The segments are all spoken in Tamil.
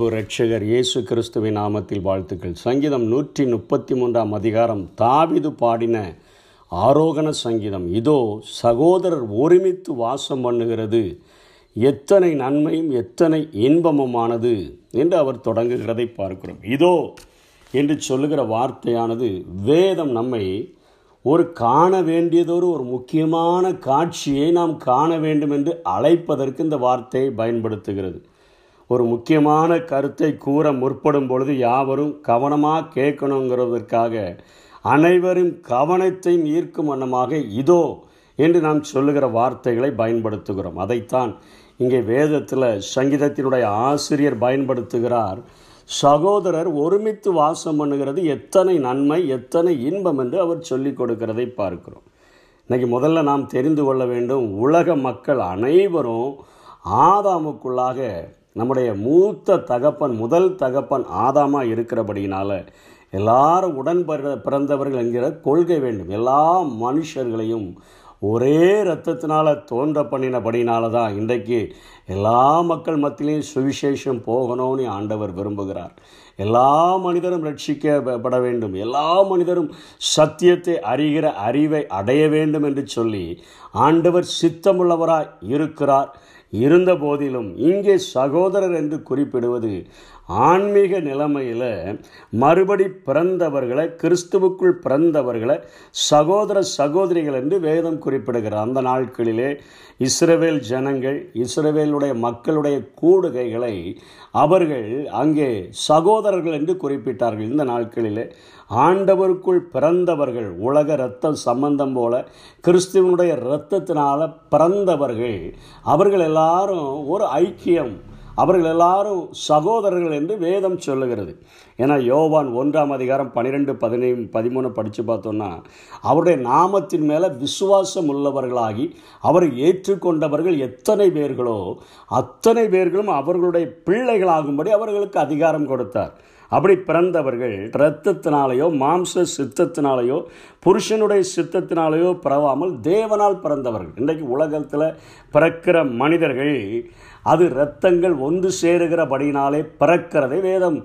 அன்பு ரட்சகர் இயேசு கிறிஸ்துவின் நாமத்தில் வாழ்த்துக்கள். சங்கீதம் நூற்றி முப்பத்தி மூன்றாம் அதிகாரம். தாவிது பாடின ஆரோகண சங்கீதம். இதோ சகோதரர் ஒருமித்து வாசம் பண்ணுகிறது. எத்தனை நன்மையும் எத்தனை இன்பமுமானது என்று அவர் தொடங்குகிறதை பார்க்கிறோம். இதோ என்று சொல்லுகிற வார்த்தையானது வேதம் நம்மை ஒரு காண வேண்டியதொரு ஒரு முக்கியமான காட்சியை நாம் காண வேண்டும் என்று அழைப்பதற்கு இந்த வார்த்தையை பயன்படுத்துகிறது. ஒரு முக்கியமான கருத்தை கூற முற்படும் பொழுது யாவரும் கவனமாக கேட்கணுங்கிறதற்காக அனைவரும் கவனத்தையும் ஈர்க்கும் வண்ணமாக இதோ என்று நாம் சொல்லுகிற வார்த்தைகளை பயன்படுத்துகிறோம். அதைத்தான் இங்கே வேதத்தில் சங்கீதத்தினுடைய ஆசிரியர் பயன்படுத்துகிறார். சகோதரர் ஒருமித்து வாசம் பண்ணுகிறது எத்தனை நன்மை எத்தனை இன்பம் என்று அவர் சொல்லிக் கொடுக்கிறதை பார்க்கிறோம். இன்றைக்கி முதல்ல நாம் தெரிந்து கொள்ள வேண்டும் உலக மக்கள் அனைவரும் ஆதாமுக்குள்ளாக நம்முடைய மூத்த தகப்பன் முதல் தகப்பன் ஆதாமாக இருக்கிறபடியினால் எல்லாரும் உடன் பிறந்தவர்கள் என்கிற கொள்கை வேண்டும். எல்லா மனுஷர்களையும் ஒரே இரத்தத்தினால் தோன்ற பண்ணினபடினால தான் இன்றைக்கு எல்லா மக்கள் மத்தியிலையும் சுவிசேஷம் போகணும்னு ஆண்டவர் விரும்புகிறார். எல்லா மனிதரும் ரட்சிக்கப்பட வேண்டும். எல்லா மனிதரும் சத்தியத்தை அறிகிற அறிவை அடைய வேண்டும் என்று சொல்லி ஆண்டவர் சித்தமுள்ளவராய் இருக்கிறார். இருந்த போதிலும் இங்கே சகோதரர் என்று குறிப்பிடுவது ஆன்மீக நிலைமையில் மறுபடி பிறந்தவர்களை கிறிஸ்துவுக்குள் பிறந்தவர்களை சகோதர சகோதரிகள் என்று வேதம் குறிப்பிடுகிறார் அந்த நாட்களிலே இஸ்ரவேல் ஜனங்கள் இஸ்ரவேலுடைய மக்களுடைய கூடுகைகளை அவர்கள் அங்கே சகோதரர்கள் என்று குறிப்பிட்டார்கள். இந்த நாட்களிலே ஆண்டவருக்குள் பிறந்தவர்கள் உலக இரத்த சம்பந்தம் போல கிறிஸ்துவனுடைய இரத்தத்தினால் பிறந்தவர்கள் அவர்கள் எல்லாம் எல்லாரும் ஒரு ஐக்கியம். அவர்கள் எல்லாரும் சகோதரர்கள் என்று வேதம் சொல்லுகிறது. ஏன்னா யோவான் ஒன்றாம் அதிகாரம் பன்னிரெண்டு பதினைந்து பதிமூணு படித்து பார்த்தோன்னா அவருடைய நாமத்தின் மேலே விசுவாசம் உள்ளவர்களாகி அவரை ஏற்றுக்கொண்டவர்கள் எத்தனை பேர்களோ அத்தனை பேர்களும் அவர்களுடைய பிள்ளைகளாகும்படி அவர்களுக்கு அதிகாரம் கொடுத்தார். அப்படி பிறந்தவர்கள் இரத்தத்தினாலேயோ மாம்ச சித்தத்தினாலேயோ புருஷனுடைய சித்தத்தினாலேயோ பிறவாமல் தேவனால் பிறந்தவர்கள். இன்றைக்கு உலகத்தில் பிறக்கிற மனிதர்கள் அது இரத்தங்கள் ஒன்று சேருகிறபடினாலே பிறக்கிறதை வேதம்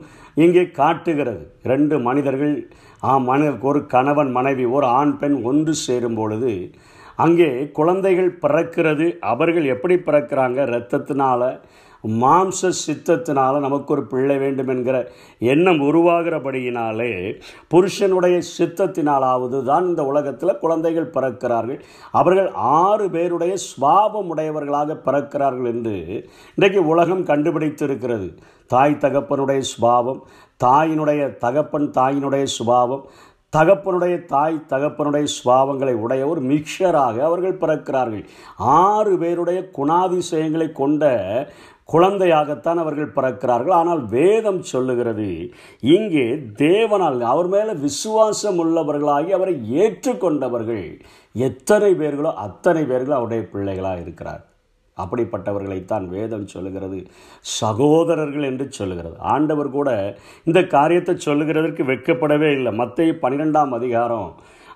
இங்கே காட்டுகிறது. ரெண்டு மனிதர்கள் ஆ மனி ஒரு கணவன் மனைவி ஒரு ஆண் பெண் ஒன்று சேரும் பொழுது அங்கே குழந்தைகள் பிறக்கிறது. அவர்கள் எப்படி பிறக்கிறாங்க? இரத்தத்தினால மாம்ச சித்தத்தினால நமக்கு ஒரு பிள்ளை வேண்டும் என்கிற எண்ணம் உருவாகிறபடியினாலே புருஷனுடைய சித்தத்தினாலாவது தான் இந்த உலகத்தில் குழந்தைகள் பிறக்கிறார்கள். அவர்கள் ஆறு பேருடைய சுவாபம் உடையவர்களாக பிறக்கிறார்கள் என்று இன்றைக்கு உலகம் கண்டுபிடித்திருக்கிறது. தாய் தகப்பனுடைய சுபாவம் தாயினுடைய தகப்பன் தாயினுடைய சுபாவம் தகப்பனுடைய தாய் தகப்பனுடைய சுபாவங்களை உடைய ஒரு மிக்சராக அவர்கள் பிறக்கிறார்கள். ஆறு பேருடைய குணாதிசயங்களை கொண்ட குழந்தையாகத்தான் அவர்கள் பிறக்கிறார்கள். ஆனால் வேதம் சொல்லுகிறது இங்கே தேவனால் அவர் மேலே விசுவாசம் உள்ளவர்களாகி அவரை ஏற்றுக்கொண்டவர்கள் எத்தனை பேர்களோ அத்தனை பேர்களும் அவருடைய பிள்ளைகளாக இருக்கிறார். அப்படிப்பட்டவர்களைத்தான் வேதம் சொல்லுகிறது சகோதரர்கள் என்று சொல்லுகிறது. ஆண்டவர் கூட இந்த காரியத்தை சொல்லுகிறதற்கு வெட்கப்படவே இல்லை. மற்ற பன்னிரெண்டாம் அதிகாரம்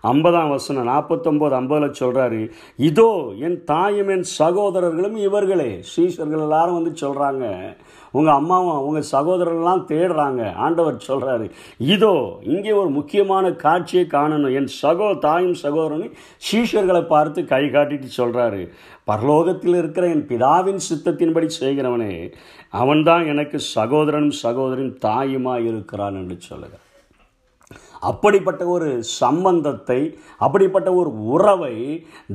ஐம்பதாம் வசனம் நாற்பத்தொம்போது ஐம்பதில் சொல்கிறாரு இதோ என் தாயும் என் சகோதரர்களும் இவர்களே. ஸ்ரீசர்கள் எல்லாரும் வந்து சொல்கிறாங்க உங்கள் அம்மாவும் உங்கள் சகோதரர்கள்லாம் தேடுறாங்க. ஆண்டவர் சொல்கிறாரு இதோ இங்கே ஒரு முக்கியமான காட்சியை காணணும். என் சகோ தாயும் சகோதரனும் சீஷர்களை பார்த்து கை காட்டிட்டு சொல்கிறாரு பரலோகத்தில் இருக்கிற என் பிதாவின் சித்தத்தின்படி செய்கிறவனே அவன்தான் எனக்கு சகோதரனும் சகோதரின் தாயுமாக இருக்கிறான் என்று சொல்லுகிறார் அப்படிப்பட்ட ஒரு சம்பந்தத்தை அப்படிப்பட்ட ஒரு உறவை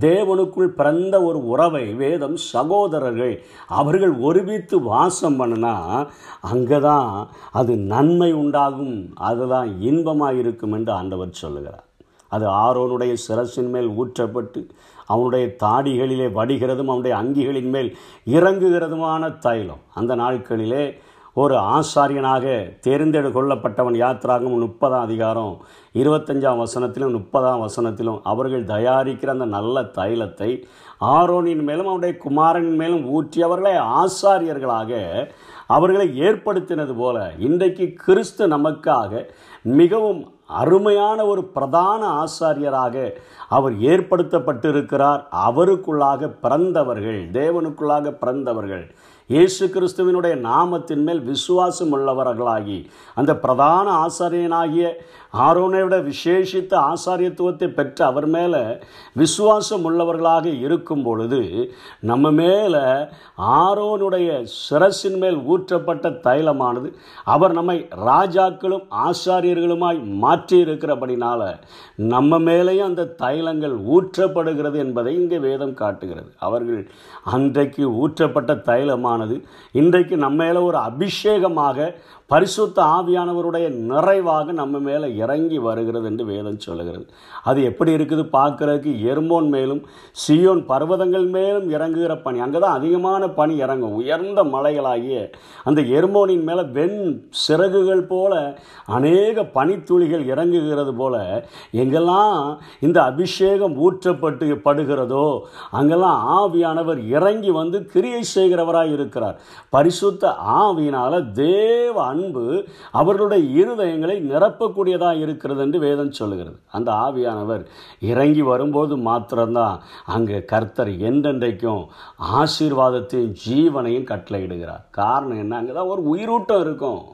தேவனுக்குள் பிறந்த ஒரு உறவை வேதம் சகோதரர்கள் அவர்கள் ஒருமித்து வாசம் பண்ணினா அங்கே தான் அது நன்மை உண்டாகும் அதுதான் இன்பமாக இருக்கும் என்று ஆண்டவர் சொல்லுகிறார். அது ஆரோனுடைய சிரசின் மேல் ஊற்றப்பட்டு அவனுடைய தாடிகளிலே வடிகிறதும் அவனுடைய அங்கிகளின் மேல் இறங்குகிறதுமான தைலம். அந்த நாட்களிலே ஒரு ஆசாரியனாக தேர்ந்தெடு கொள்ளப்பட்டவன் யாத்திராகும் முப்பதாம் அதிகாரம் இருபத்தஞ்சாம் வசனத்திலும் முப்பதாம் வசனத்திலும் அவர்கள் தயாரிக்கிற அந்த நல்ல தைலத்தை ஆரோனின் மேலும் அவருடைய குமாரனின் மேலும் ஊற்றி அவர்களை ஆசாரியர்களாக அவர்களை ஏற்படுத்தினது போல இன்றைக்கு கிறிஸ்து நமக்காக மிகவும் அருமையான ஒரு பிரதான ஆசாரியராக அவர் ஏற்படுத்தப்பட்டிருக்கிறார். அவருக்குள்ளாக பிறந்தவர்கள் தேவனுக்குள்ளாக பிறந்தவர்கள் இயேசு கிறிஸ்துவினுடைய நாமத்தின் மேல் விசுவாசம் உள்ளவர்களாகி அந்த பிரதான ஆசாரியனாகிய ஆரோனை விட விசேஷித்த ஆசாரியத்துவத்தை பெற்ற அவர் மேலே விசுவாசம் உள்ளவர்களாக இருக்கும் பொழுது நம்ம மேலே ஆரோனுடைய சிரசின் மேல் ஊற்றப்பட்ட தைலமானது அவர் நம்மை ராஜாக்களும் ஆசாரியர்களுமாய் மாற்றி இருக்கிறபடினால நம்ம மேலேயும் அந்த தைலங்கள் ஊற்றப்படுகிறது என்பதை இங்கே வேதம் காட்டுகிறது. அவர்கள் அன்றைக்கு ஊற்றப்பட்ட தைலமானது இன்றைக்கு நம்ம மேலே ஒரு அபிஷேகமாக பரிசுத்த ஆவியானவருடைய நிறைவாக நம்ம மேலே இறங்கி வருகிறது என்று வேதம் சொல்கிறது அது எப்படி இருக்குது பார்க்குறதுக்கு எர்மோன் மேலும் சியோன் பர்வதங்கள் மேலும் இறங்குகிற பனி அங்கே தான் அதிகமான பனி இறங்கும். உயர்ந்த மலைகளாகிய அந்த எர்மோனின் மேலே வெண் சிறகுகள் போல அநேக பனித்துளிகள் இறங்குகிறது போல எங்கெல்லாம் இந்த அபிஷேகம் ஊற்றப்பட்டு படுகிறதோ அங்கெல்லாம் ஆவியானவர் இறங்கி வந்து கிரியை செய்கிறவராக இருக்கிறார். பரிசுத்த ஆவியினால தேவ அன்பு அவர்களுடைய இருதயங்களை நிரப்பக்கூடியதாக இருக்கிறது என்று வேதம் சொல்லுகிறது. அந்த ஆவியானவர் இறங்கி வரும்போது மாத்திரம்தான் அங்கே கர்த்தர் என்றென்றைக்கும் ஆசீர்வாதத்தையும் ஜீவனையும் கட்டளையிடுகிறார். காரணம் என்ன? அங்கே தான் ஒரு உயிரூட்டம் இருக்கும்.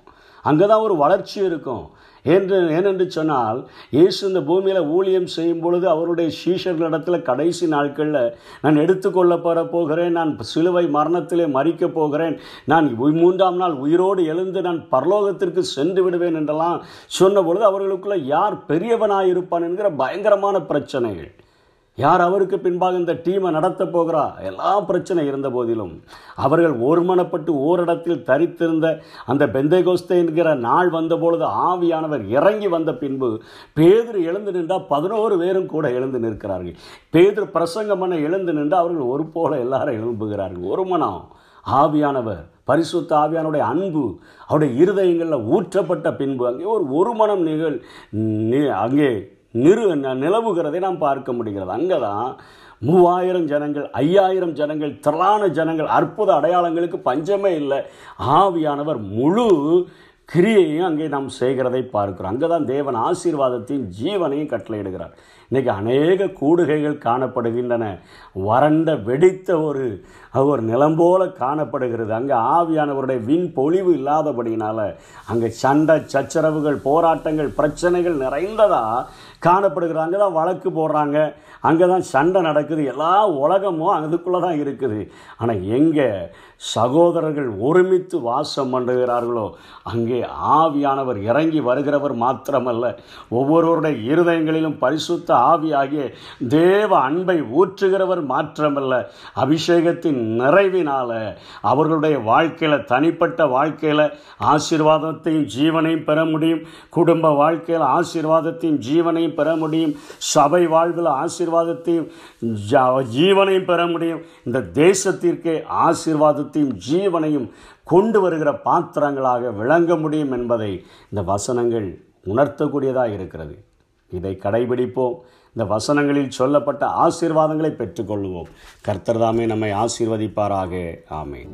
அங்கே தான் ஒரு வளர்ச்சி இருக்கும். என்று ஏனென்று சொன்னால் இயேசு இந்த பூமியில் ஊழியம் செய்யும் பொழுது அவருடைய சீஷர்களிடத்தில் கடைசி நாட்களில் நான் எடுத்துக்கொள்ளப்பட போகிறேன் நான் சிலுவை மரணத்திலே மறிக்கப் போகிறேன் நான் மூன்றாம் நாள் உயிரோடு எழுந்து நான் பரலோகத்திற்கு சென்று விடுவேன் என்றெல்லாம் சொன்ன பொழுது அவர்களுக்குள்ள யார் பெரியவனாக இருப்பான் என்கிற பயங்கரமான பிரச்சனைகள். யார் அவருக்கு பின்பாக இந்த டீமை நடத்த போகிறா? எல்லா பிரச்சனை இருந்த போதிலும் அவர்கள் ஒருமனப்பட்டு ஓரிடத்தில் தரித்திருந்த அந்த பெந்தைகோஸ்தை என்கிற நாள் வந்தபொழுது ஆவியானவர் இறங்கி வந்த பின்பு பேதர் எழுந்து நின்றால் பதினோரு பேரும் கூட எழுந்து நிற்கிறார்கள். பேதர் பிரசங்கம் பண்ண எழுந்து நின்றால் அவர்கள் ஒரு போல எல்லாரும் எழும்புகிறார்கள். ஒரு மனம். ஆவியானவர் பரிசுத்த ஆவியானுடைய அன்பு அவருடைய இருதயங்களில் ஊற்றப்பட்ட பின்பு அங்கே ஒரு ஒரு மனம் நிகழ் அங்கே நிறு நிலவுகிறதை நாம் பார்க்க முடிகிறது. அங்கே தான் மூவாயிரம் ஜனங்கள் ஐயாயிரம் ஜனங்கள் திரளான ஜனங்கள் அற்புத அடையாளங்களுக்கு பஞ்சமே இல்லை. ஆவியானவர் முழு கிரியையும் அங்கே நாம் செய்கிறதை பார்க்கிறோம். அங்கே தான் தேவன் ஆசீர்வாதத்தையும் ஜீவனையும் கட்டளையிடுகிறார். இன்றைக்கி அநேக கூடுகைகள் காணப்படுகின்றன. வறண்ட வெடித்த ஒரு ஒரு நிலம் போல காணப்படுகிறது. அங்கே ஆவியானவருடைய விண் பொழிவு இல்லாதபடியினால் அங்கே சண்டை சச்சரவுகள் போராட்டங்கள் பிரச்சனைகள் நிறைந்ததாக காணப்படுகிறாங்க அங்கே தான் வழக்கு போடுறாங்க. அங்கே தான் சண்டை நடக்குது. எல்லா உலகமும் அதுக்குள்ளே தான் இருக்குது. ஆனால் எங்கே சகோதரர்கள் ஒருமித்து வாசம் பண்ணுகிறார்களோ அங்கே ஆவியானவர் இறங்கி வருகிறவர் மாத்திரமல்ல. ஒவ்வொருவருடைய இருதயங்களிலும் பரிசுத்த ஆவியாகிய தேவ அன்பை ஊற்றுகிறவர் மாத்திரமல்ல. அபிஷேகத்தின் நிறைவினால் அவர்களுடைய வாழ்க்கையில் தனிப்பட்ட வாழ்க்கையில் ஆசீர்வாதத்தையும் ஜீவனையும் பெற முடியும். குடும்ப வாழ்க்கையில் ஆசீர்வாதத்தையும் ஜீவனையும் பெற முடியும். சபை வாழ்வில் ஆசீர்வாதத்தையும் ஜீவனையும் பெற முடியும். இந்த தேசத்திற்கே ஆசீர்வாதத்தையும் ஜீவனையும் கொண்டு வருகிற பாத்திரங்களாக விளங்க முடியும் என்பதை இந்த வசனங்கள் உணர்த்தக்கூடியதாக இருக்கிறது. இதை கடைபிடிப்போம். இந்த வசனங்களில் சொல்லப்பட்ட ஆசீர்வாதங்களை பெற்றுக்கொள்வோம். கர்த்தர்தாமே நம்மை ஆசீர்வதிப்பாராக. ஆமேன்.